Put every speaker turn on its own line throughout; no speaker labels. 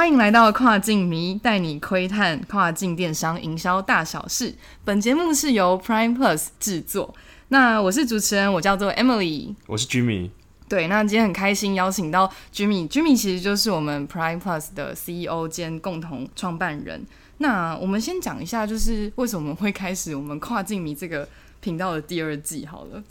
欢迎来到跨境迷，带你窥探跨境电商营销大小事。本节目是由 Prime Plus 制作。那我是主持人，我叫做 Emily。
我是 Jimmy。
对，那今天很开心邀请到 Jimmy。Jimmy 其实就是我们 Prime Plus 的 CEO 兼共同创办人。那我们先讲一下，就是为什么会开始我们跨境迷这个频道的第二季好了。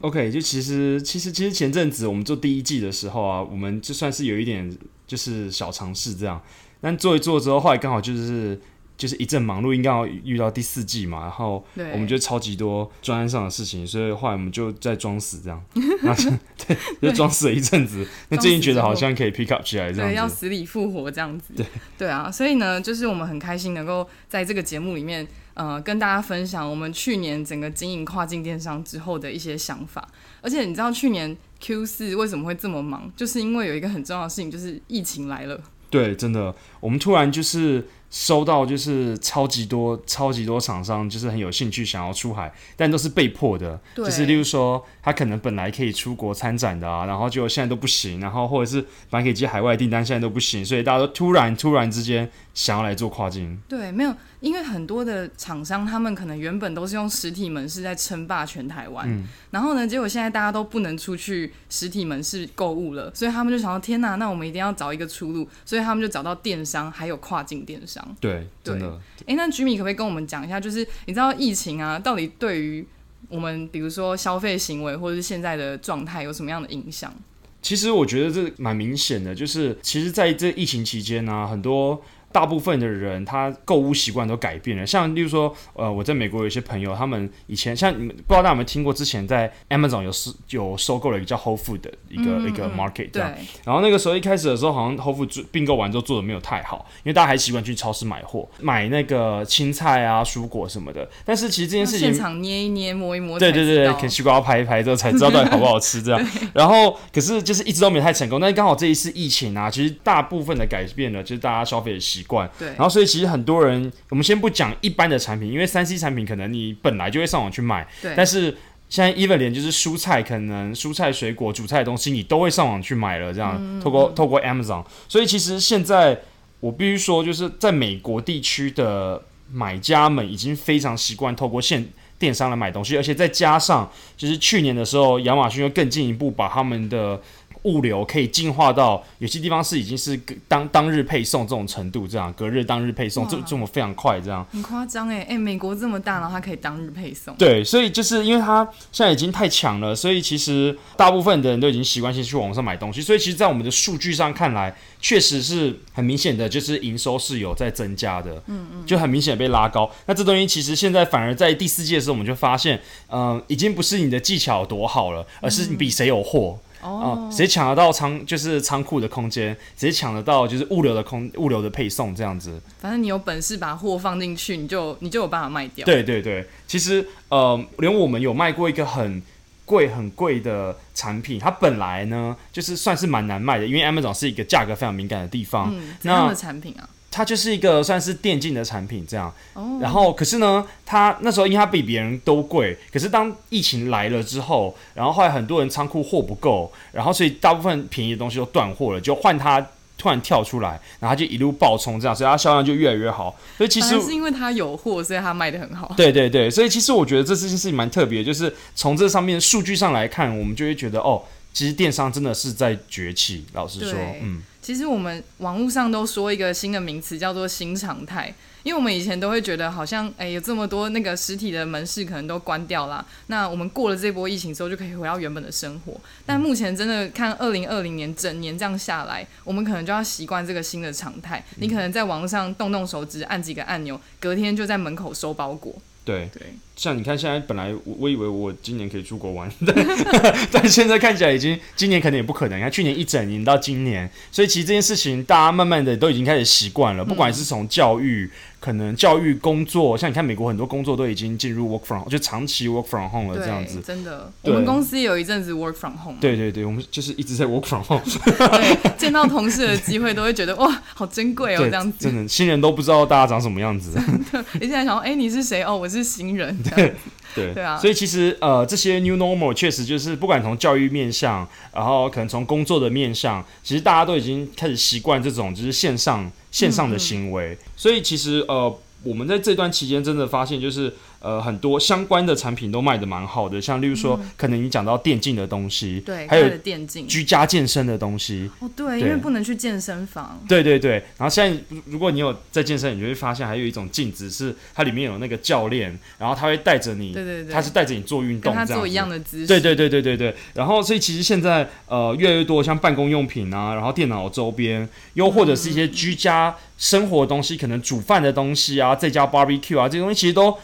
OK，就其实其实其实前阵子我们做第一季的时候啊，我们就算是有一点就是小尝试这样，但做一做之后，后来刚好就是就是一阵忙碌，应该要遇到第四季嘛，然后，我们就超级多专案上的事情，所以后来我们就在装死这样，然后就对，就装死了一阵子。那最近觉得好像可以 pick up 起来这样
对，要。死里复活这样子。
对
对啊，所以呢，就是我们很开心能够在这个节目里面，呃，跟大家分享我们去年整个经营跨境电商之后的一些想法。而且你知道去年 Q 四为什么会这么忙，就是因为有一个很重要的事情，就是疫情来了。
对，真的，我们突然就是收到就是超级多超级多厂商就是很有兴趣想要出海，但都是被迫的，
对
就是例如说他可能本来可以出国参展的啊，然后结果现在都不行，然后或者是本来可以接海外订单，现在都不行，所以大家都突然突然之间想要来做跨境。
对，没有，因为很多的厂商他们可能原本都是用实体门市在称霸全台湾，
嗯
然后呢，结果现在大家都不能出去实体门市购物了，所以他们就想到天哪，那我们一定要找一个出路，所以他们就找到电商，还有跨境电商。
对，
对
真的。
诶，那 Jimmy 可不可以跟我们讲一下，就是你知道疫情啊，到底对于我们比如说消费行为或者是现在的状态有什么样的影响？
其实我觉得这蛮明显的，就是其实在这疫情期间呢、很多大部分的人他购物习惯都改变了。像例如说，呃，我在美国有一些朋友，他们以前像你们不知道大家有没有听过，之前在 Amazon 有收有收购了一个叫 Whole Food 的一个、
嗯
一个
嗯
market 这样。
对，
然后那个时候一开始的时候，好像 Whole Food 做并购完之后做的没有太好，因为大家还习惯去超市买货，买那个青菜啊、蔬果什么的。但是其实这件事情
现场捏一捏、摸一摸，
对对对对，可能西瓜要拍一拍之后才知道到底好不好吃这样。然后可是就是一直都没有太成功，但是刚好这一次疫情啊，其实大部分的改变了就是大家消费的习惯。
对
然后所以其实很多人，我们先不讲一般的产品，因为三 C 产品可能你本来就会上网去买，
对，
但是。现在 even 连就是蔬菜，可能蔬菜、水果、煮菜的东西，你都会上网去买了，这样、
嗯
透过透过 Amazon。所以其实现在我必须说，就是在美国地区的买家们已经非常习惯透过线电商来买东西，而且再加上就是去年的时候，亚马逊又更进一步把他们的物流可以进化到有些地方是已经是当当日配送这种程度，这样隔日当日配送，这这么非常快，这样。
很夸张哎哎，美国这么大，然后它可以当日配送，
对，所以就是因为它现在已经太强了，所以其实大部分的人都已经习惯性去网上买东西，所以其实，在我们的数据上看来，确实是很明显的，就是营收是有在增加的，嗯嗯，就很明显被拉高。那这东西其实现在反而在第四季的时候，我们就发现，嗯、已经不是你的技巧有多好了，而是你比谁有货。
哦
啊，谁抢得到仓就是仓库的空间，谁抢得到就是物流的空物流的配送这样子。
反正你有本事把货放进去，你就你就有办法卖掉。
对对对，其实呃，连我们有卖过一个很贵很贵的产品，它本来呢就是算是蛮难卖的，因为 Amazon 是一个价格非常敏感的地方，
嗯，怎样
那
的产品啊？
它就是一个算是电竞的产品这样。
哦，
然后可是呢，它那时候因为它比别人都贵，可是当疫情来了之后，然后后来很多人仓库货不够，然后所以大部分便宜的东西都断货了，就换它。突然跳出来，然后它就一路爆冲，这样，所以它销量就越来越好。所以其实
是因为它有货，所以它卖的很好。
对对对，所以其实我觉得这件事情蛮特别，就是从这上面数据上来看，我们就会觉得哦，其实电商真的是在崛起。老实说，嗯，
其实我们网络上都说一个新的名词叫做新常态，因为我们以前都会觉得好像哎有这么多那个实体的门市可能都关掉啦，那我们过了这波疫情之后就可以回到原本的生活。但目前真的看二零二零年整年这样下来，我们可能就要习惯这个新的常态。你可能在网络上动动手指按几个按钮，隔天就在门口收包裹。
对。
对，
像你看，现在本来我我以为我今年可以出国玩，但 但现在看起来已经今年可能也不可能。你看去年一整年到今年，所以其实这件事情大家慢慢的都已经开始习惯了，不管是从教育、可能教育工作，像你看美国很多工作都已经进入 work from 就长期 work from home 了这样子。
真的，我们公司有一阵子 work from home。
对对对，我们就是一直在 work from home。
对，见到同事的机会都会觉得哇，好珍贵哦，这样子。
真的，新人都不知道大家长什么样子。
你现在想，哎，你是谁？哦，我是新人。
对
对对啊。
所以其实呃，这些 new normal 确实就是不管从教育面向，然后可能从工作的面向，其实大家都已经开始习惯这种就是线上线上的行为。所以其实呃。我们在这段期间真的发现，就是呃很多相关的产品都卖的蛮好的，像例如说，可能你讲到电竞的东西，
对，
还有
电竞、
居家健身的东西。
哦，对，因为不能去健身房。
对对对，然后现在如果你有在健身，你就会发现还有一种镜子，是它里面有那个教练，然后他会带着你，
对对对，
他是带着你做运动，
跟他做一样的姿势。
对对对对对对。然后所以其实现在呃越来越多像办公用品啊，然后电脑周边，又或者是一些居家。生活的东西，可能煮饭的东西啊，在家 barbecue 啊，这些东西其实都。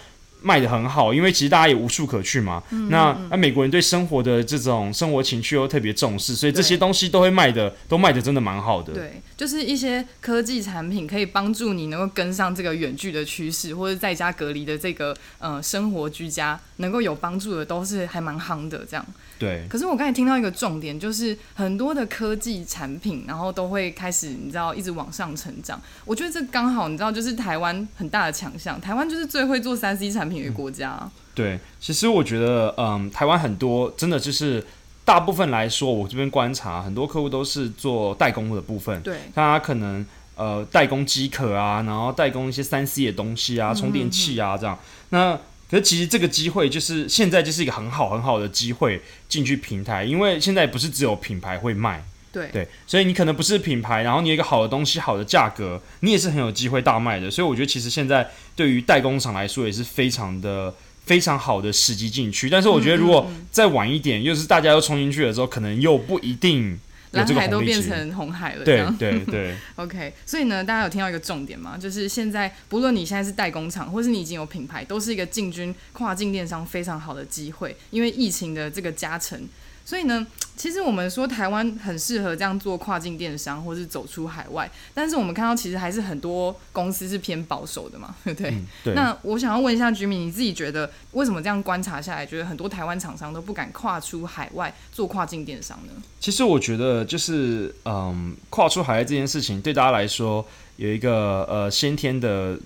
卖的很好，因为其实大家也无处可去嘛。那那美国人对生活的这种生活情趣又特别重视，所以这些东西都会卖的，都卖的真的蛮好的。
对，就是一些科技产品可以帮助你能够跟上这个远距的趋势，或者在家隔离的这个呃生活居家能够有帮助的，都是还蛮夯的这样。
对。
可是我刚才听到一个重点，就是很多的科技产品，然后都会开始你知道一直往上成长。我觉得这刚好你知道，就是台湾很大的强项，台湾就是最会做三 C 产品的。国家
对，其实我觉得，嗯，台湾很多真的就是大部分来说，我这边观察很多客户都是做代工的部分，
对，
他可能呃代工机壳啊，然后代工一些三 C 的东西啊，充电器啊这样。那可是其实这个机会就是现在就是一个很好很好的机会进去平台，因为现在不是只有品牌会卖。
对
对，所以你可能不是品牌，然后你有一个好的东西、好的价格，你也是很有机会大卖的。所以我觉得其实现在对于代工厂来说也是非常的非常好的时机进去。但是我觉得如果再晚一点，又是大家又冲进去的时候，可能又不一定
蓝海都变成红海了。
对对 对。
OK，所以呢，大家有听到一个重点吗？就是现在不论你现在是代工厂，或是你已经有品牌，都是一个进军跨境电商非常好的机会，因为疫情的这个加成。所以呢，其实我们说台湾很适合这样做跨境电商，或是走出海外。但是我们看到，其实还是很多公司是偏保守的嘛，对不对？
对。
那我想要问一下居民，你自己觉得为什么这样观察下来，觉得很多台湾厂商都不敢跨出海外做跨境电商呢？
其实我觉得，就是嗯，跨出海外这件事情对大家来说有一个呃先天的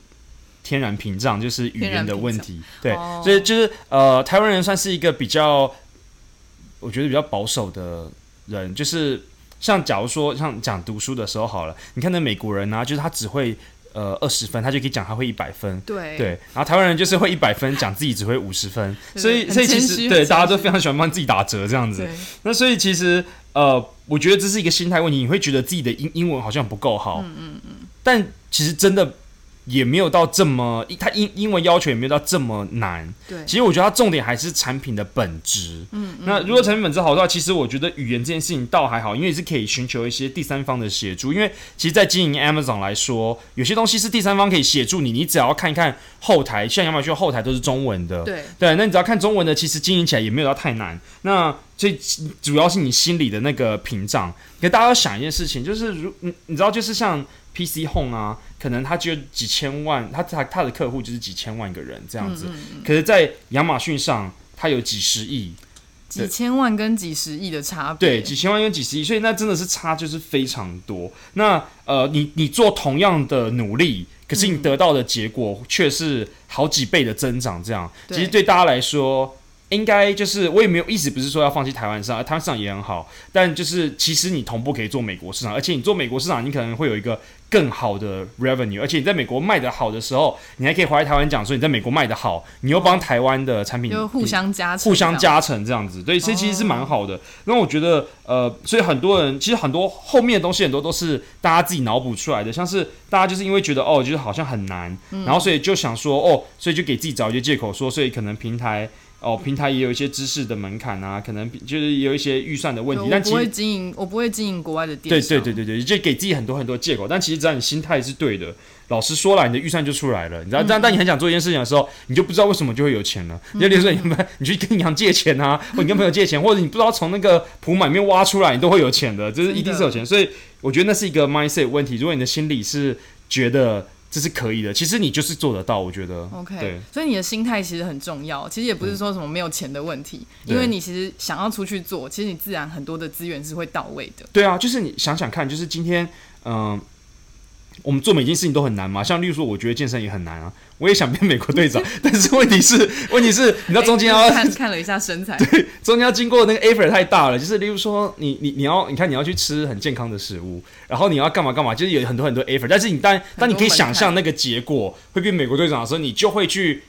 天然屏障，就是语言的问题。对，所以就是呃，台湾人算是一个比较。我觉得比较保守的人，就是像假如说像讲读书的时候好了，你看那美国人啊，就是他只会呃二十分，他就可以讲他会一百分，
对
对。然后台湾人就是会一百分，讲自己只会五十分，所以所以其实对大家都非常喜欢帮自己打折这样子。那所以其实呃，我觉得这是一个心态问题，你会觉得自己的英英文好像不够好，嗯嗯嗯，但其实真的。也没有到这么，他英英文要求也没有到这么难。
对，
其实我觉得它重点还是产品的本质。嗯，那如果产品本质好的话，其实我觉得语言这件事情倒还好，因为是可以寻求一些第三方的协助。因为其实，在经营 Amazon 来说，有些东西是第三方可以协助你，你只要看一看后台，像亚马逊后台都是中文的。
对，
对，那你只要看中文的，其实经营起来也没有到太难。那最主要是你心里的那个屏障。给大家要想一件事情，就是如你你知道，就是像。PC Home 啊，可能他就几千万，他他他的客户就是几千万个人这样子。可是，在亚马逊上，他有几十亿，
几千万跟几十亿的差
别。对，几千万跟几十亿，所以那真的是差就是非常多。那呃，你你做同样的努力，可是你得到的结果却是好几倍的增长。这样，其实对大家来说。应该就是我也没有意思，不是说要放弃台湾市场，台湾市场也很好，但就是其实你同步可以做美国市场，而且你做美国市场，你可能会有一个更好的 revenue，而且你在美国卖的好的时候，你还可以回来台湾讲说你在美国卖的好，你又帮台湾的产品
就互相加
互相加成这样子，对，所以其实是蛮好的。那我觉得呃，所以很多人其实很多后面的东西很多都是大家自己脑补出来的，像是大家就是因为觉得哦，就是好像很难，然后所以就想说哦，所以就给自己找一些借口说，所以可能平台。哦，平台也有一些知识的门槛啊，可能就是有一些预算的问题。但
不会经营，我不会经营国外的店。
对对对对对，就给自己很多很多借口。但其实只要你心态是对的，老实说了，你的预算就出来了。你知道，但但你很想做一件事情的时候，你就不知道为什么就会有钱了。你就比如说，你们你去跟银行借钱啊，或你跟朋友借钱，或者你不知道从那个普满面挖出来，你都会有钱的，就是一定是有钱。所以我觉得那是一个 mindset 问题。如果你的心理是觉得。这是可以的。其实你就是做得到，我觉得。
OK，
对
所以你的心态其实很重要。其实也不是说什么没有钱的问题，因为你其实想要出去做，其实你自然很多的资源是会到位的。
对啊，就是你想想看，就是今天，嗯、我们做每件事情都很难嘛。像例如说，我觉得健身也很难啊，我也想变美国队长，但是问题是，问题是，你知道中间要
哎看看了一下身材，对
中间要经过那个 effort 太大了，就是例如说你你你要你看你要去吃很健康的食物，然后你要干嘛干嘛，就是有很多很多 effort，但是你当当你可以想象那个结果会变美国队长的时候，你就会去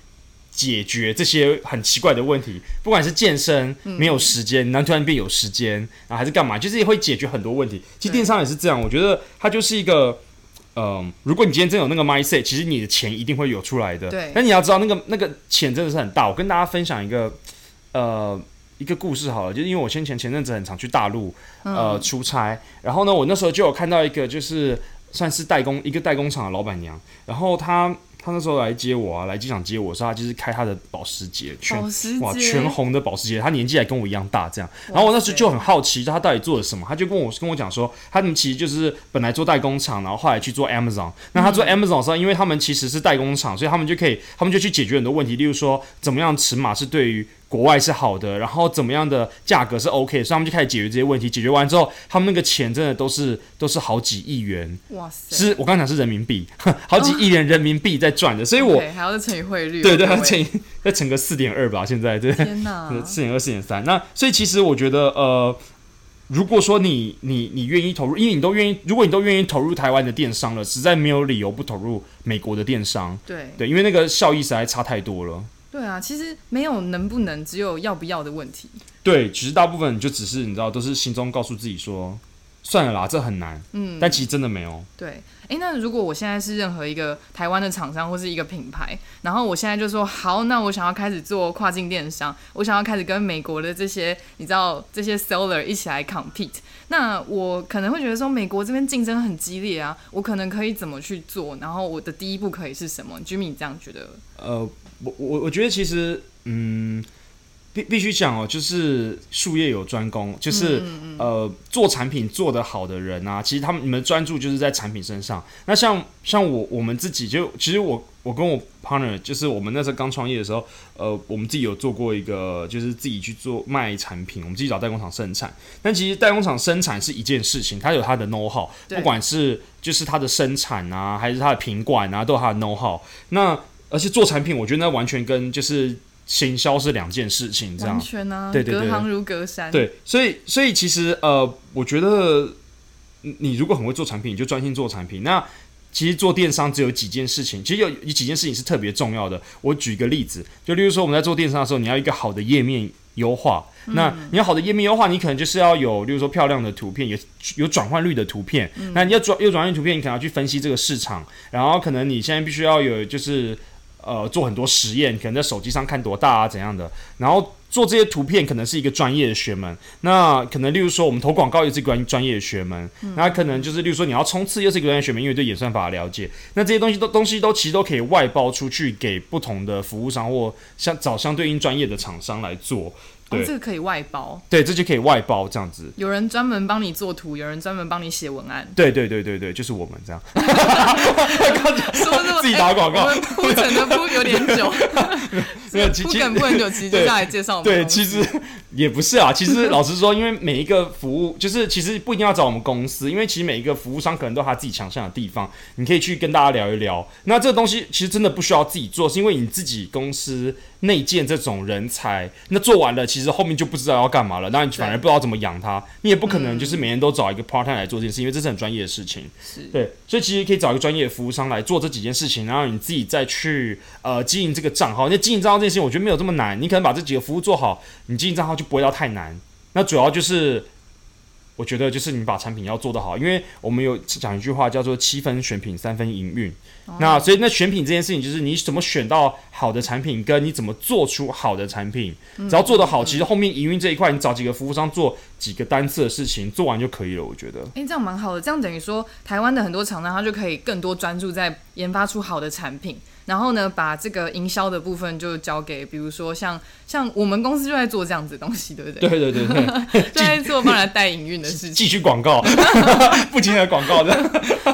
解决这些很奇怪的问题，不管是健身没有时间，然后突然变有时间，然后还是干嘛，就是会解决很多问题。其实
对
电商也是这样，我觉得它就是一个。嗯，如果你今天真有那个 mindset，其实你的钱一定会有出来的。
对
但你要知道，那个那个钱真的是很大。我跟大家分享一个，呃，一个故事好了，就是因为我先前前阵子很常去大陆呃
嗯，
出差，然后呢，我那时候就有看到一个就是算是代工一个代工厂的老板娘，然后她她那时候来接我啊，来机场接我，是他就是开他的保时捷，全哇全红的保时捷，他年纪还跟我一样大这样，然后我那时候就很好奇，他到底做了什么，他就跟我跟我讲说，他们其实就是本来做代工厂，然后后来去做 Amazon，那他做 Amazon 的时候，因为他们其实是代工厂，所以他们就可以，他们就去解决很多问题，例如说怎么样尺码是对于国外是好的，然后怎么样的价格是 OK，所以他们就开始解决这些问题。解决完之后，他们那个钱真的都是都是好几亿元，
哇塞，
是我刚刚讲是人民币，好几亿元人民币在赚的，所以我
OK，还要再乘以汇率，
对对，
各位
它乘以再乘个四点二吧，现在对。
天哪，
四点二、四点三。那所以其实我觉得，呃，如果说你你你愿意投入，因为你都愿意，如果你都愿意投入台湾的电商了，实在没有理由不投入美国的电商。
对
对，因为那个效益实在差太多了。
对啊，其实没有能不能，只有要不要的问题。
对，其实大部分就只是你知道，都是心中告诉自己说，算了啦，这很难。
嗯，
但其实真的没有。
对，诶，那如果我现在是任何一个台湾的厂商或是一个品牌，然后我现在就说好，那我想要开始做跨境电商，我想要开始跟美国的这些你知道这些 seller 一起来 compete，那我可能会觉得说美国这边竞争很激烈啊，我可能可以怎么去做？然后我的第一步可以是什么？Jimmy 你这样觉得？
呃，我我我觉得其实，嗯，必必须讲哦，就是术业有专攻，就是、呃，做产品做得好的人啊，其实他们你们专注就是在产品身上。那像像我我们自己就，其实我我跟我 partner 就是我们那时候刚创业的时候，呃，我们自己有做过一个，就是自己去做卖产品，我们自己找代工厂生产。但其实代工厂生产是一件事情，它有它的 know how，不管是就是它的生产啊，还是它的品管啊，都有它的 know how。那而且做产品，我觉得那完全跟就是行销是两件事情，这样
完。全啊，
对对对
隔行如隔山。
对，所以所以其实呃，我觉得你你如果很会做产品，你就专心做产品。那其实做电商只有几件事情，其实有有几件事情是特别重要的。我举一个例子，就例如说我们在做电商的时候，你要一个好的页面优化。那你要好的页面优化，你可能就是要有，例如说漂亮的图片，有有转换率的图片。那你要转有转换率图片，你可能要去分析这个市场，然后可能你现在必须要有就是呃做很多实验，可能在手机上看多大啊怎样的，然后做这些图片可能是一个专业的学门。那可能例如说我们投广告也是关于专业的学门，那可能就是例如说你要冲刺又是一个专业学门，因为对演算法的了解。那这些东西都东西都其实都可以外包出去给不同的服务商或相找相对应专业的厂商来做。
这个可以外包，
对，这就可以外包这样子。
有人专门帮你做图，有人专门帮你写文案。
对对对对对，就是我们这样。
说那么
自己打广告
哎我们铺陈的铺有点久，
没有，其
铺
其
梗铺很久，其实就
对
是来介绍我们
对，其实也不是啊。其实老实说，因为每一个服务，就是其实不一定要找我们公司，因为其实每一个服务商可能都有他自己强项的地方，你可以去跟大家聊一聊。那这个东西其实真的不需要自己做，是因为你自己公司内建这种人才，那做完了，其实后面就不知道要干嘛了，那你反而不知道怎么养他，你也不可能就是每天都找一个 part time 来做这件事，因为这是很专业的事情。
是
对，所以其实可以找一个专业的服务商来做这几件事情，然后你自己再去呃经营这个账号。那经营账号这件事情，我觉得没有这么难，你可能把这几个服务做好，你经营账号就不会到太难。那主要就是。我觉得就是你把产品要做得好，因为我们有讲一句话叫做七分选品，三分营运。那所以那选品这件事情，就是你怎么选到好的产品，跟你怎么做出好的产品，只要做得好，其实后面营运这一块，你找几个服务商做几个单次的事情，做完就可以了。我觉得。
哎、这样蛮好的。这样等于说，台湾的很多厂商他就可以更多专注在研发出好的产品，然后呢，把这个营销的部分就交给，比如说像像我们公司就在做这样子的东西，对不对？
对对对对，
就在做帮人家带营运的事情。
继续广告，不停的广告的。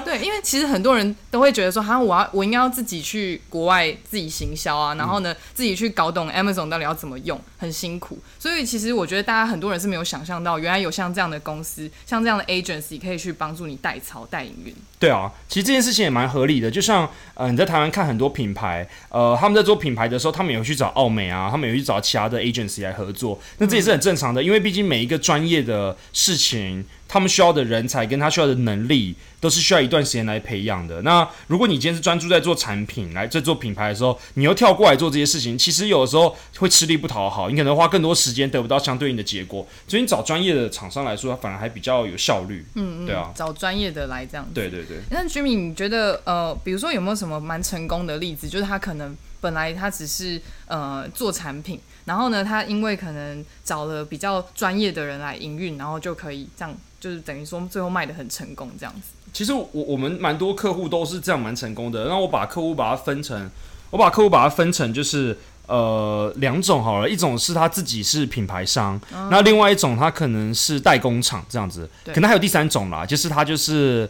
对，对，因为其实很多人都会觉得说，哈，我要我应该要自己去国外自己行销啊，然后呢，自己去搞懂 Amazon 到底要怎么用，很辛苦。所以其实我觉得大家很多人是没有想象到，原来有像这样的公司，像这样的 agency 可以去帮助你代操、代营运。
对啊，其实这件事情也蛮合理的。就像呃，你在台湾看很多品品牌，呃，他们在做品牌的时候，他们也会去找奥美啊，他们也会去找其他的 agency 来合作。那这也是很正常的，因为毕竟每一个专业的事情。他们需要的人才跟他需要的能力，都是需要一段时间来培养的。那如果你今天是专注在做产品，来在做品牌的时候，你又跳过来做这些事情，其实有的时候会吃力不讨好，你可能花更多时间得不到相对应的结果。所以你找专业的厂商来说，反而还比较有效率。嗯嗯，对啊，
找专业的来这样。
对对对。
那 Jimmy，你觉得呃，比如说有没有什么蛮成功的例子？就是他可能本来他只是呃做产品，然后呢，他因为可能找了比较专业的人来营运，然后就可以这样。就是等于说最后卖的很成功这样子。
其实我我们蛮多客户都是这样蛮成功的。那我把客户把它分成，我把客户把它分成就是呃两种好了，一种是他自己是品牌商，那另外一种他可能是代工厂这样子，可能还有第三种啦，就是他就是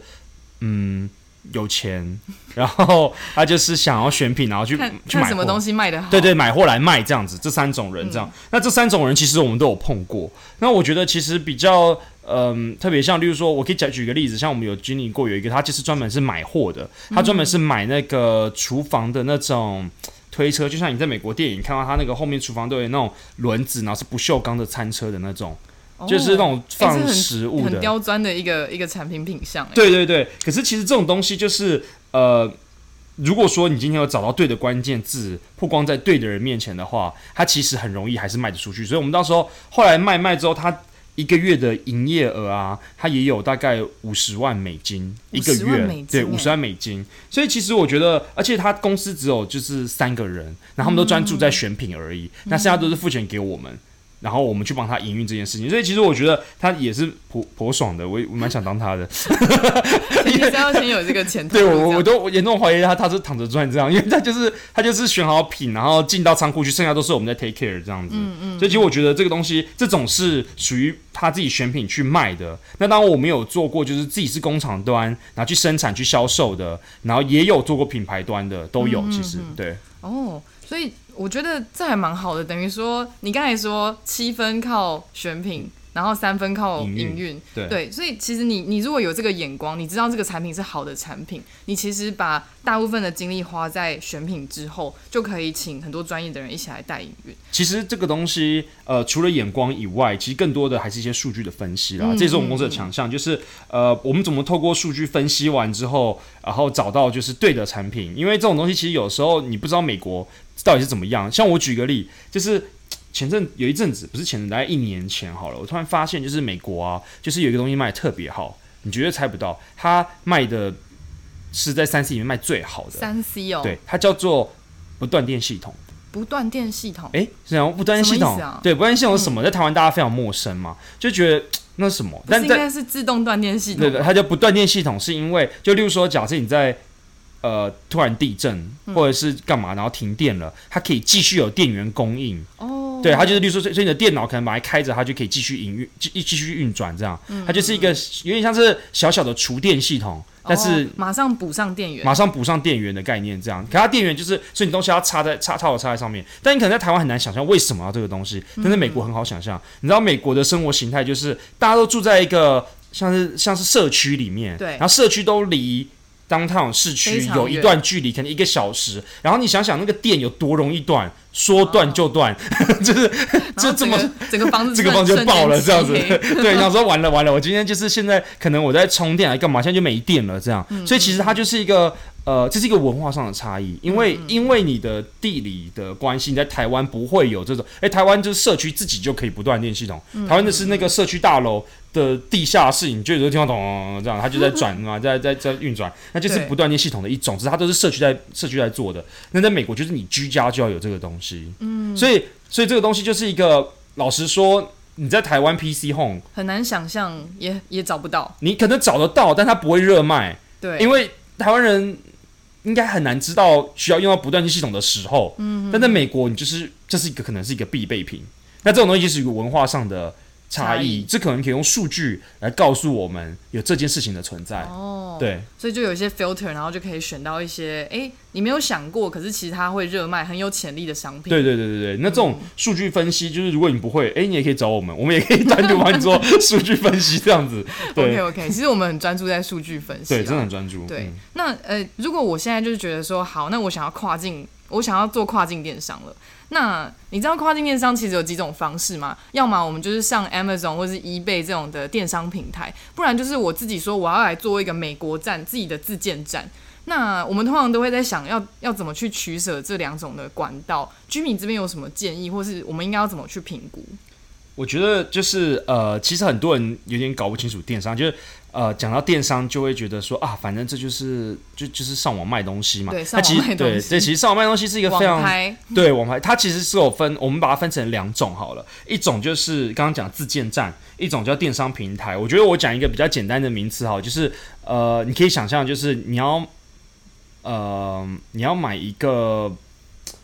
嗯。有钱，然后他就是想要选品，然后去去买
什么东西卖的好，
对对，买货来卖这样子，这三种人这样。那这三种人其实我们都有碰过。那我觉得其实比较嗯特别像，例如说我可以举举个例子，像我们有经历过有一个，他就是专门是买货的，他专门是买那个厨房的那种推车，就像你在美国电影看到他那个后面厨房都有那种轮子，然后是不锈钢的餐车的那种。就是那种放食物的，
很刁钻的一个一个产品品相。
对对对，可是其实这种东西就是呃，如果说你今天有找到对的关键字，曝光在对的人面前的话，它其实很容易还是卖得出去。所以我们到时候后来卖卖之后，它一个月的营业额啊，它也有大概五十万美金一个月，对，五十万美金。所以其实我觉得，而且他公司只有就是三个人，然后他们都专注在选品而已，那剩下都是付钱给我们。然后我们去帮他营运这件事情，所以其实我觉得他也是颇颇爽的，我我蛮想当他的。
因为要先有这个前途。
对我我都严重怀疑他他是躺着赚这样，因为他就是他就是选好品，然后进到仓库去，剩下都是我们在 take care 这样子。嗯嗯。所以其实我觉得这个东西，这种是属于他自己选品去卖的。那当然我没有做过，就是自己是工厂端，然后去生产去销售的，然后也有做过品牌端的，都有。其实对。
哦，所以。我觉得这还蛮好的，等于说你刚才说七分靠选品。然后三分靠营运，对，所以其实你你如果有这个眼光，你知道这个产品是好的产品，你其实把大部分的精力花在选品之后，就可以请很多专业的人一起来带营运。
其实这个东西，呃，除了眼光以外，其实更多的还是一些数据的分析啦。这是我们公司的强项，就是呃，我们怎么透过数据分析完之后，然后找到就是对的产品。因为这种东西其实有时候你不知道美国到底是怎么样。像我举个例，就是。前阵有一阵子，不是前阵，大概一年前好了。我突然发现，就是美国啊，就是有一个东西卖特别好，你绝对猜不到，它卖的是在三 C 里面卖最好的。
三 C 哦，
对，它叫做不断电系统。
不断电系统？
哎，是啊，不断电系统。对，不断电系统是什么？在台湾大家非常陌生嘛，就觉得那是什么？
但应该是自动断电系统。
对对，它叫不断电系统，是因为就例如说，假设你在呃突然地震或者是干嘛，然后停电了，它可以继续有电源供应。哦。对，它就是，例如说，所以你的电脑可能把它开着，它就可以继续营运，继继续运转，这样，它就是一个有点像是小小的厨电系统，但是
马上补上电源，
马上补上电源的概念，这样，可它电源就是，所以你东西要插在插插好插在上面，但你可能在台湾很难想象为什么要这个东西，但是美国很好想象，你知道美国的生活形态就是大家都住在一个像是像是社区里面，
对，
然后社区都离。当它有市区有一段距离，可能一个小时，然后你想想那个电有多容易断，说断就断，就是就这么
整个房子
这个房就爆了这样子。对，想说完了完了，我今天就是现在可能我在充电还干嘛，现在就没电了这样。所以其实它就是一个呃，这是一个文化上的差异，因为因为你的地理的关系，你在台湾不会有这种，哎，台湾就是社区自己就可以不断电系统，台湾的是那个社区大楼。的地下室，你就有听到咚这样，它就在转嘛，在在在运转，那就是不断电系统的一种，只是它都是社区在社区在做的。那在美国，就是你居家就要有这个东西，嗯，所以所以这个东西就是一个，老实说，你在台湾 PC Home
很难想象，也也找不到。
你可能找得到，但它不会热卖，
对，
因为台湾人应该很难知道需要用到不断电系统的时候，嗯，但在美国，你就是这是一个可能是一个必备品。那这种东西就是一个文化上的。差异，这可能可以用数据来告诉我们有这件事情的存在。
哦，
对，
所以就有一些 filter，然后就可以选到一些，哎、你没有想过，可是其实它会热卖、很有潜力的商品。
对对对对对，那这
嗯
种数据分析，就是如果你不会，哎、你也可以找我们，我们也可以单独帮你做数据分析，这样子。
OK OK，其实我们很专注在数据分析啦。
对，真的很专注。
对
嗯，
那呃，如果我现在就是觉得说，好，那我想要跨境，我想要做跨境电商了。那你知道跨境电商其实有几种方式吗？要么我们就是上 Amazon 或是 eBay 这种的电商平台，不然就是我自己说我要来做一个美国站自己的自建站。那我们通常都会在想要要怎么去取舍这两种的管道。居民这边有什么建议，或是我们应该要怎么去评估？
我觉得就是呃，其实很多人有点搞不清楚电商，就是呃，讲到电商就会觉得说啊，反正这就是就就是上网卖东西嘛。
对上网卖东西
对这，其实上网卖东西是一个非常对网拍，它其实是有分，我们把它分成两种好了，一种就是刚刚讲自建站，一种叫电商平台。我觉得我讲一个比较简单的名词哈，就是呃，你可以想象，就是你要呃，你要买一个。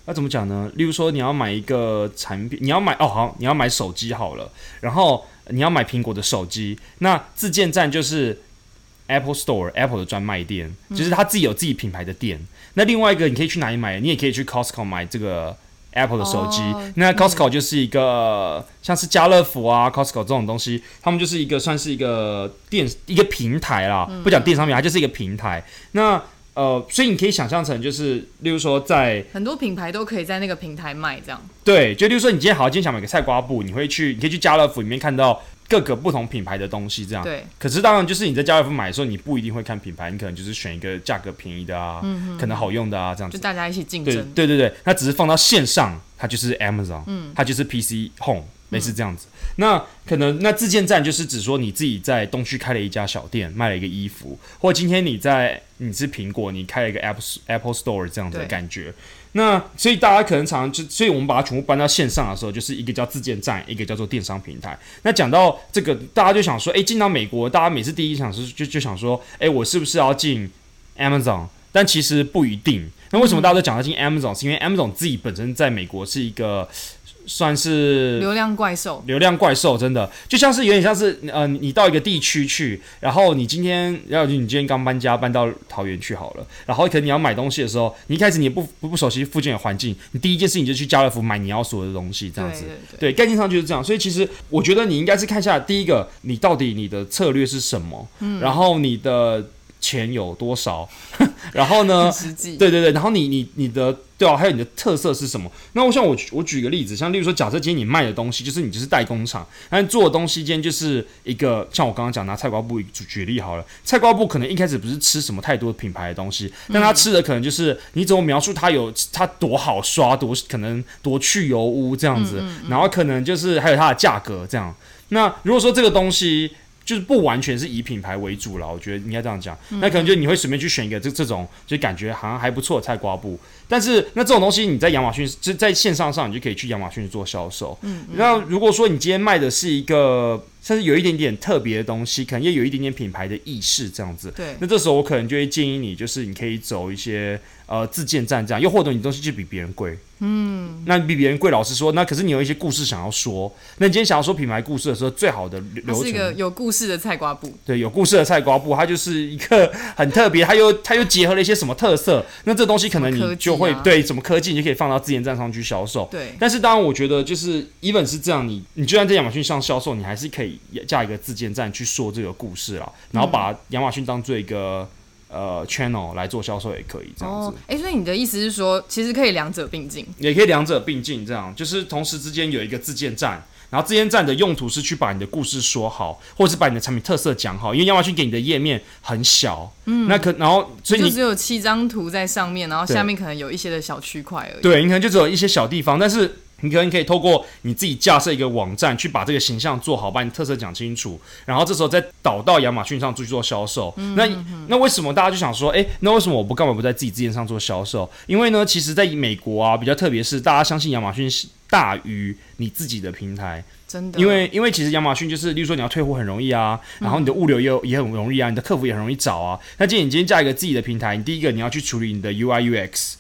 那怎么讲呢？例如说，你要买一个产品，你要买哦好，你要买手机好了，然后你要买苹果的手机，那自建站就是 Apple Store Apple 的专卖店，就是他自己有自己品牌的店。那另外一个你可以去哪里买？你也可以去 Costco 买这个 Apple 的手机。
哦
那 Costco 就是一个、像是家乐福啊，Costco 这种东西，他们就是一个算是一个电一个平台啦，不讲电商平台，它就是一个平台。那呃，所以你可以想象成就是，例如说在
很多品牌都可以在那个平台卖，这样。
对，就例如说你今天好，今天想买个菜瓜布，你会去，你可以去家乐福里面看到各个不同品牌的东西，这样。
对，
可是当然，就是你在家乐福买的时候，你不一定会看品牌，你可能就是选一个价格便宜的啊，嗯可能好用的啊，这样子。
就大家一起竞
对
争。
对对对，它只是放到线上，它就是 Amazon，嗯，它就是 PC Home，类似这样子。那可能那自建站就是指说你自己在东区开了一家小店，卖了一个衣服，或今天你在你是苹果，你开了一个 Apple Apple Store 这样子的感觉。那所以大家可能常常就，所以我们把它全部搬到线上的时候，就是一个叫自建站，一个叫做电商平台。那讲到这个，大家就想说，诶，进到美国，大家每次第一想是就就想说，诶，我是不是要进 Amazon？但其实不一定。那为什么大家都讲要进 Amazon？、是因为 Amazon 自己本身在美国是一个算是
流量怪兽，
流量怪兽，真的就像是有点像是呃，你到一个地区去，然后你今天，然后你今天刚搬家搬到桃园去好了，然后可能你要买东西的时候，你一开始你也不不不熟悉附近的环境，你第一件事情就去家乐福买你要所有的东西，这样子。
对
概念上就是这样，所以其实我觉得你应该是看一下第一个，你到底你的策略是什么，
嗯
然后你的钱有多少，然后呢。对对对，然后你你你的对啊，还有你的特色是什么？那我像我举我举个例子，像例如说，假设今天你卖的东西就是你就是代工厂，但做的东西今天就是一个像我刚刚讲拿菜瓜布举举例好了，菜瓜布可能一开始不是吃什么太多品牌的东西，但他吃的可能就是你怎么描述它有它多好刷，多可能多去油污这样子，然后可能就是还有它的价格这样。那如果说这个东西就是不完全是以品牌为主了，我觉得应该这样讲。那可能就你会随便去选一个这这种就感觉好像还不错的菜瓜布，但是那这种东西你在亚马逊就在线上上，你就可以去亚马逊做销售。嗯，那如果说你今天卖的是一个甚至有一点点特别的东西，可能也有一点点品牌的意识这样子。
对
那这时候我可能就会建议你，就是你可以走一些呃自建站这样，又或者你东西就比别人贵。嗯，那你比别人贵，老实说，那可是你有一些故事想要说。那你今天想要说品牌故事的时候，最好的流
程是一个，有故事的菜瓜布，
对，有故事的菜瓜布，它就是一个很特别，它又它又结合了一些什么特色？那这东西可能你就会、
啊
对什么科技，你就可以放到自建站上去销售。
对，
但是当然，我觉得就是 even 是这样，你你就算在亚马逊上销售，你还是可以架一个自建站去说这个故事啦，然后把亚马逊当做一个呃 channel 来做销售也可以这样子。
哦，哎，所以你的意思是说，其实可以两者并进，
也可以两者并进，这样就是同时之间有一个自建站，然后自建站的用途是去把你的故事说好，或者是把你的产品特色讲好，因为亚马逊给你的页面很小，嗯，那可然后所以你
就只有七张图在上面，然后下面可能有一些的小区块而已。
对，你可能就只有一些小地方，但是你可能可以透过你自己架设一个网站，去把这个形象做好，把你特色讲清楚，然后这时候再导到亚马逊上去做销售。那那为什么大家就想说，诶，那为什么我不干嘛不在自己自建上做销售？因为呢，其实，在美国啊，比较特别是大家相信亚马逊是大于你自己的平台。
真的，
因为因为其实亚马逊就是，例如说你要退货很容易啊，然后你的物流也有也很容易啊，你的客服也很容易找啊。那既然你今天架一个自己的平台，你第一个你要去处理你的 UI UX，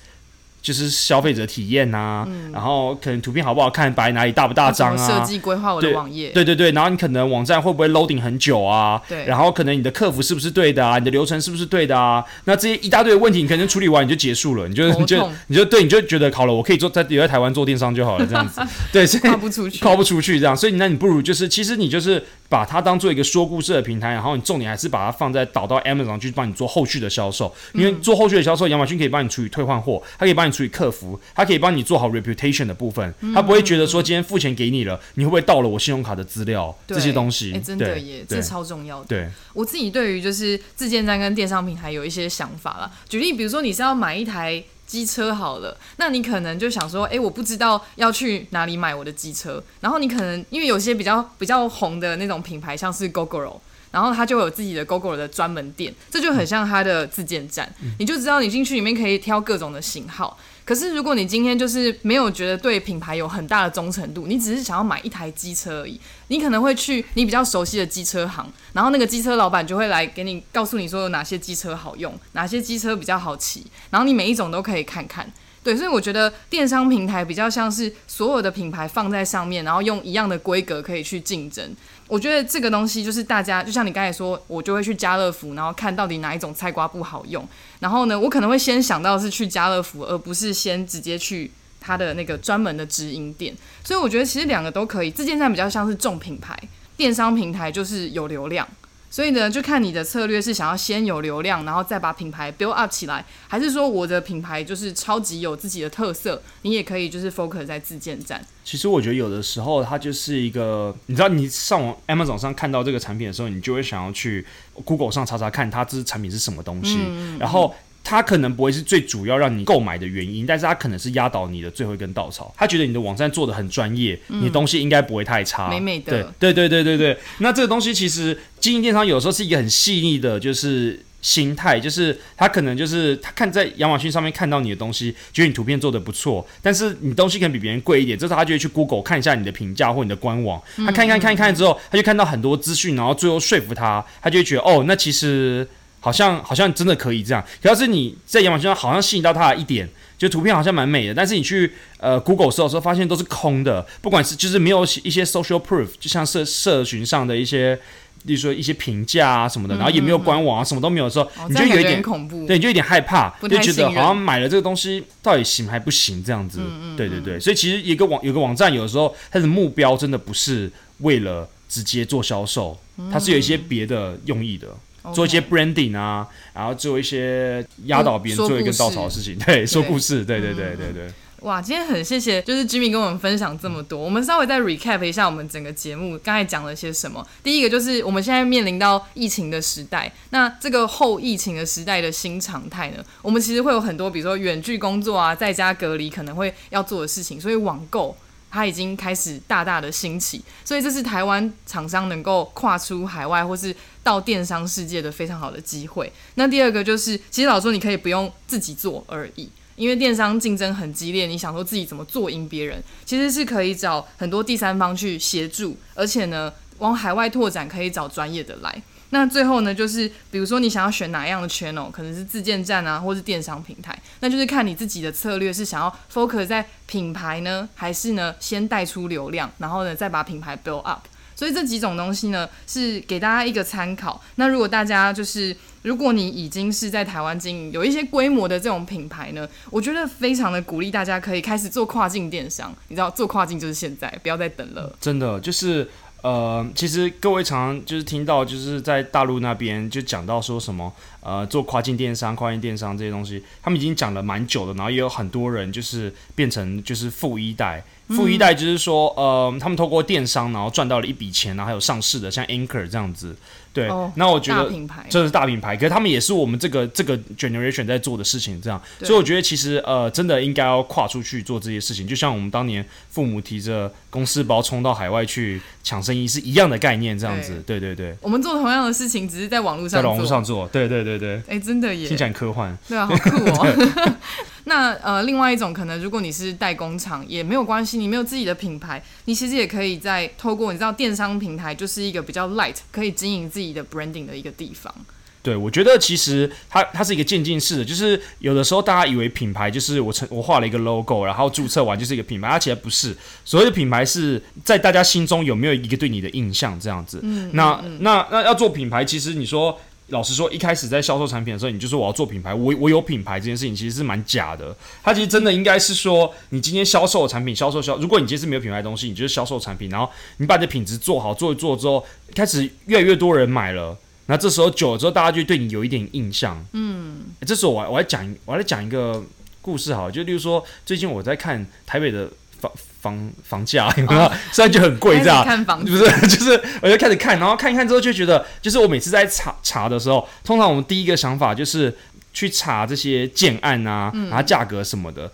就是消费者体验呐、
嗯
然后可能图片好不好看，摆哪里大不大张
啊设
啊。
计规划我的网页，
对对对，然后你可能网站会不会 loading 很久啊？
对
然后可能你的客服是不是对的啊？你的流程是不是对的啊？那这些一大堆的问题，你可能处理完你就结束了，你就你就你就对，你就觉得好了，我可以做在留在台湾做电商就好了，这样子。对，所以
跨不出去。
跨不出去这样，所以那你不如就是，其实你就是把它当做一个说故事的平台，然后你重点还是把它放在导到 Amazon 去帮你做后续的销售，因为做后续的销售，亚马逊可以帮你处理退换货，它可以帮你处理客服，他可以帮你做好 reputation 的部分，他不会觉得说今天付钱给你了，你会不会盗了我信用卡的资料这些东西？
哎、真的耶，这超重要的。
对，
我自己对于就是自建站跟电商平台有一些想法啦。举例，比如说你是要买一台机车好了，那你可能就想说，诶，我不知道要去哪里买我的机车，然后你可能因为有些比较比较红的那种品牌，像是 GoGo。然后它就有自己的 GoGo 的专门店，这就很像它的自建站，你就知道你进去里面可以挑各种的型号。可是如果你今天就是没有觉得对品牌有很大的忠诚度，你只是想要买一台机车而已，你可能会去你比较熟悉的机车行，然后那个机车老板就会来给你告诉你说有哪些机车好用，哪些机车比较好骑，然后你每一种都可以看看。对，所以我觉得电商平台比较像是所有的品牌放在上面，然后用一样的规格可以去竞争。我觉得这个东西就是大家，就像你刚才说，我就会去家乐福，然后看到底哪一种菜瓜不好用。然后呢，我可能会先想到是去家乐福，而不是先直接去它的那个专门的直营店。所以我觉得其实两个都可以。自建站比较像是重品牌，电商平台就是有流量。所以呢，就看你的策略是想要先有流量，然后再把品牌 build up 起来，还是说我的品牌就是超级有自己的特色，你也可以就是 focus 在自建站。
其实我觉得有的时候它就是一个，你知道，你上网 Amazon 上看到这个产品的时候，你就会想要去 Google 上查查看它这产品是什么东西，然后。它可能不会是最主要让你购买的原因，但是它可能是压倒你的最后一根稻草。他觉得你的网站做的很专业，你的东西应该不会太差，
美美的
对对对对对对。那这个东西其实经营电商有时候是一个很细腻的，就是心态，就是他可能就是他看在亚马逊上面看到你的东西，觉得你图片做的不错，但是你东西可能比别人贵一点，这时候他就会去 Google 看一下你的评价或你的官网，他看一看看一看之后，他就看到很多资讯，然后最后说服他，他就会觉得哦，那其实。好像好像真的可以这样，可要是你在亚马逊上好像吸引到他的一点，就图片好像蛮美的，但是你去呃 Google 搜的时候发现都是空的，不管是就是没有一些 social proof，就像社社群上的一些，例如说一些评价啊什么的，然后也没有官网啊，什么都没有的时候，
哦，
你就有一点
恐怖。
对，你就有点害怕，就觉得好像买了这个东西到底行还不行这样子。对对对，所以其实一个网有个网站，有的时候它的目标真的不是为了直接做销售，它是有一些别的用意的。做一些 branding 啊，然后做一些压倒别人做一根稻草的事情，对，说故事，对对对对对。
哇，今天很谢谢，就是 Jimmy 跟我们分享这么多。我们稍微再 recap 一下我们整个节目刚才讲了些什么。第一个就是我们现在面临到疫情的时代，那这个后疫情的时代的新常态呢，我们其实会有很多，比如说远距工作啊，在家隔离可能会要做的事情，所以网购。它已经开始大大的兴起，所以这是台湾厂商能够跨出海外或是到电商世界的非常好的机会。那第二个就是，其实老说你可以不用自己做而已，因为电商竞争很激烈，你想说自己怎么做赢别人，其实是可以找很多第三方去协助，而且呢，往海外拓展可以找专业的来。那最后呢，就是比如说你想要选哪样的 channel，可能是自建站啊，或是电商平台，那就是看你自己的策略是想要 focus 在品牌呢，还是呢先带出流量，然后呢再把品牌 build up。所以这几种东西呢，是给大家一个参考。那如果大家就是，如果你已经是在台湾经营有一些规模的这种品牌呢，我觉得非常的鼓励大家可以开始做跨境电商。你知道，做跨境就是现在，不要再等了。
真的就是呃，其实各位常常就是听到，就是在大陆那边就讲到说什么呃，做跨境电商、跨境电商这些东西，他们已经讲了蛮久的，然后也有很多人就是变成就是富一代。富一代就是说，呃，他们透过电商，然后赚到了一笔钱，然后还有上市的，像 Anchor 这样子。对，
哦
那我觉得这是大品牌，可是他们也是我们这个这个 generation 在做的事情，这样，所以我觉得其实呃，真的应该要跨出去做这些事情，就像我们当年父母提着公司包冲到海外去抢生意是一样的概念，这样子，对对对，
我们做同样的事情，只是在网络上在。
网络上做，对对对对对，
哎、真的耶！
听起来科幻，
对啊，好酷哦。那呃，另外一种可能，如果你是代工厂也没有关系，你没有自己的品牌，你其实也可以在透过你知道电商平台就是一个比较 light 可以经营自己的 branding 的一个地方。
对，我觉得其实它它是一个渐进式的，就是有的时候大家以为品牌就是我成我画了一个 logo，然后注册完就是一个品牌，它其实不是。所谓的品牌是在大家心中有没有一个对你的印象这样子。嗯，那那那要做品牌，其实你说老实说，一开始在销售产品的时候，你就说我要做品牌，我我有品牌这件事情其实是蛮假的。它其实真的应该是说，你今天销售的产品销售销，如果你今天是没有品牌的东西，你就是销售产品，然后你把你的品质做好，做一做之后，开始越来越多人买了。那这时候久了之后，大家就对你有一点印象。嗯，这时候我我来讲，我来讲一个故事好，就例如说，最近我在看台北的房房房价，有没有？虽然就很贵，这样
看房
不是？就是我就开始看，然后看一看之后就觉得，就是我每次在查查的时候，通常我们第一个想法就是去查这些建案啊，然后价格什么的。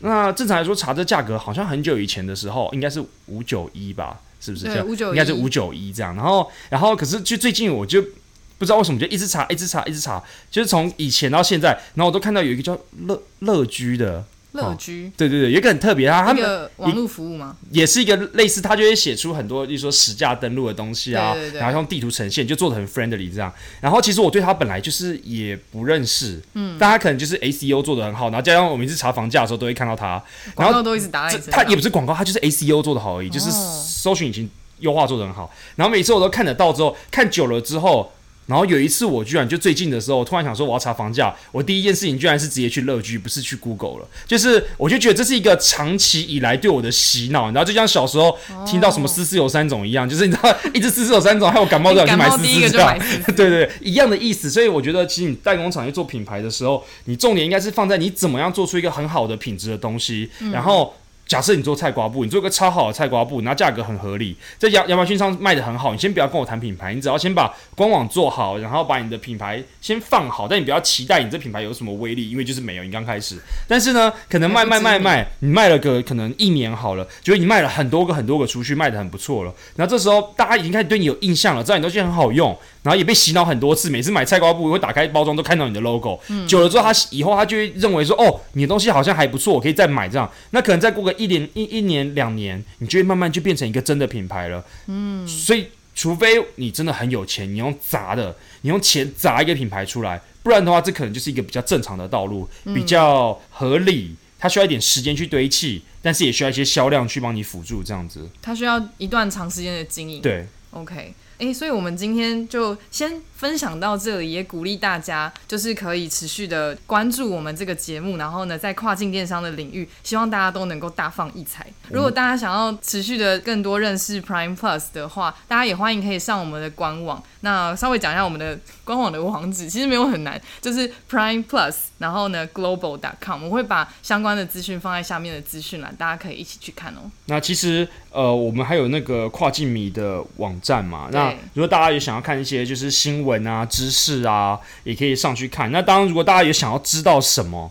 那正常来说，查这价格好像很久以前的时候，应该是五九一吧。是不是？
对，五九
应该是五九一这样。然后，然后可是就最近我就不知道为什么就一直查，一直查，一直查，就是从以前到现在，然后我都看到有一个叫乐乐居的。
乐居，
对对对，有一个很特别，啊他
们网络服务吗？
也是一个类似，他就会写出很多，就是说实价登录的东西啊，然后用地图呈现，就做的很 friendly 这样。然后其实我对他本来就是也不认识，嗯，但他可能就是 ACO 做的很好，然后加上我每次查房价的时候都会看到他，
然后都一直打，
他也不是广告，他就是 ACO 做的好而已，就是搜寻引擎优化做的很好。然后每次我都看得到之后，看久了之后。然后有一次，我居然就最近的时候，突然想说我要查房价，我第一件事情居然是直接去乐居，不是去 Google 了。就是我就觉得这是一个长期以来对我的洗脑，然后就像小时候听到什么丝丝有三种一样，就是你知道，一直丝丝有三种，还有感冒都要去买丝丝这对对，一样的意思。所以我觉得，其实你代工厂去做品牌的时候，你重点应该是放在你怎么样做出一个很好的品质的东西，然后。假设你做菜瓜布，你做个超好的菜瓜布，然后价格很合理，在亚亚马逊上卖的很好，你先不要跟我谈品牌，你只要先把官网做好，然后把你的品牌先放好，但你不要期待你这品牌有什么威力，因为就是没有，你刚开始。但是呢，可能卖卖卖卖，你卖了个可能一年好了，觉得你卖了很多个很多个出去，卖的很不错了，然后这时候大家已经开始对你有印象了，知道你东西很好用。然后也被洗脑很多次，每次买菜瓜布会打开包装都看到你的 logo，久了之后他以后他就会认为说，哦，你的东西好像还不错，我可以再买这样。那可能再过个一年一一年两年，你就会慢慢就变成一个真的品牌了。嗯，所以除非你真的很有钱，你用砸的，你用钱砸一个品牌出来，不然的话，这可能就是一个比较正常的道路，比较合理。它需要一点时间去堆砌，但是也需要一些销量去帮你辅助这样子。
它需要一段长时间的经营。
对
，OK。诶，所以我们今天就先分享到这里，也鼓励大家就是可以持续的关注我们这个节目，然后呢，在跨境电商的领域，希望大家都能够大放异彩。如果大家想要持续的更多认识 Prime Plus 的话，大家也欢迎可以上我们的官网。那稍微讲一下我们的官网的网址，其实没有很难，就是 Prime Plus，然后呢 Global.com，我会把相关的资讯放在下面的资讯栏，大家可以一起去看哦。
那其实呃，我们还有那个跨境迷的网站嘛，那如果大家也想要看一些就是新闻啊、知识啊，也可以上去看。那当然，如果大家也想要知道什么，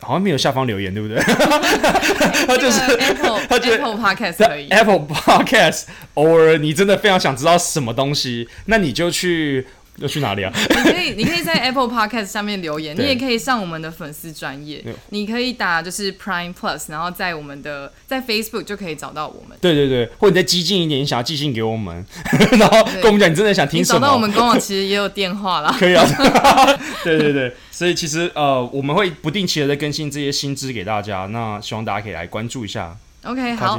好像没有下方留言，对不对？
他就是 Apple Apple Podcast 可以
Apple Podcast，偶尔你真的非常想知道什么东西，那你就去。要去哪里啊？
你可以，你可以在 Apple Podcast 下面留言，你也可以上我们的粉丝专业，你可以打就是 Prime Plus，然后在我们的在 Facebook 就可以找到我们。
对对对，或者你再激进一点，你想要寄信给我们，然后跟我们讲你真的想听什么。
找到我们官网其实也有电话啦。
可以啊。对对对，所以其实呃，我们会不定期的在更新这些新知给大家，那希望大家可以来关注一下。
OK，好。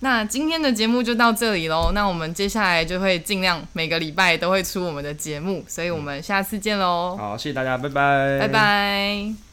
那今天的节目就到这里喽。那我们接下来就会尽量每个礼拜都会出我们的节目，所以我们下次见喽。
好，谢谢大家，拜拜，
拜拜。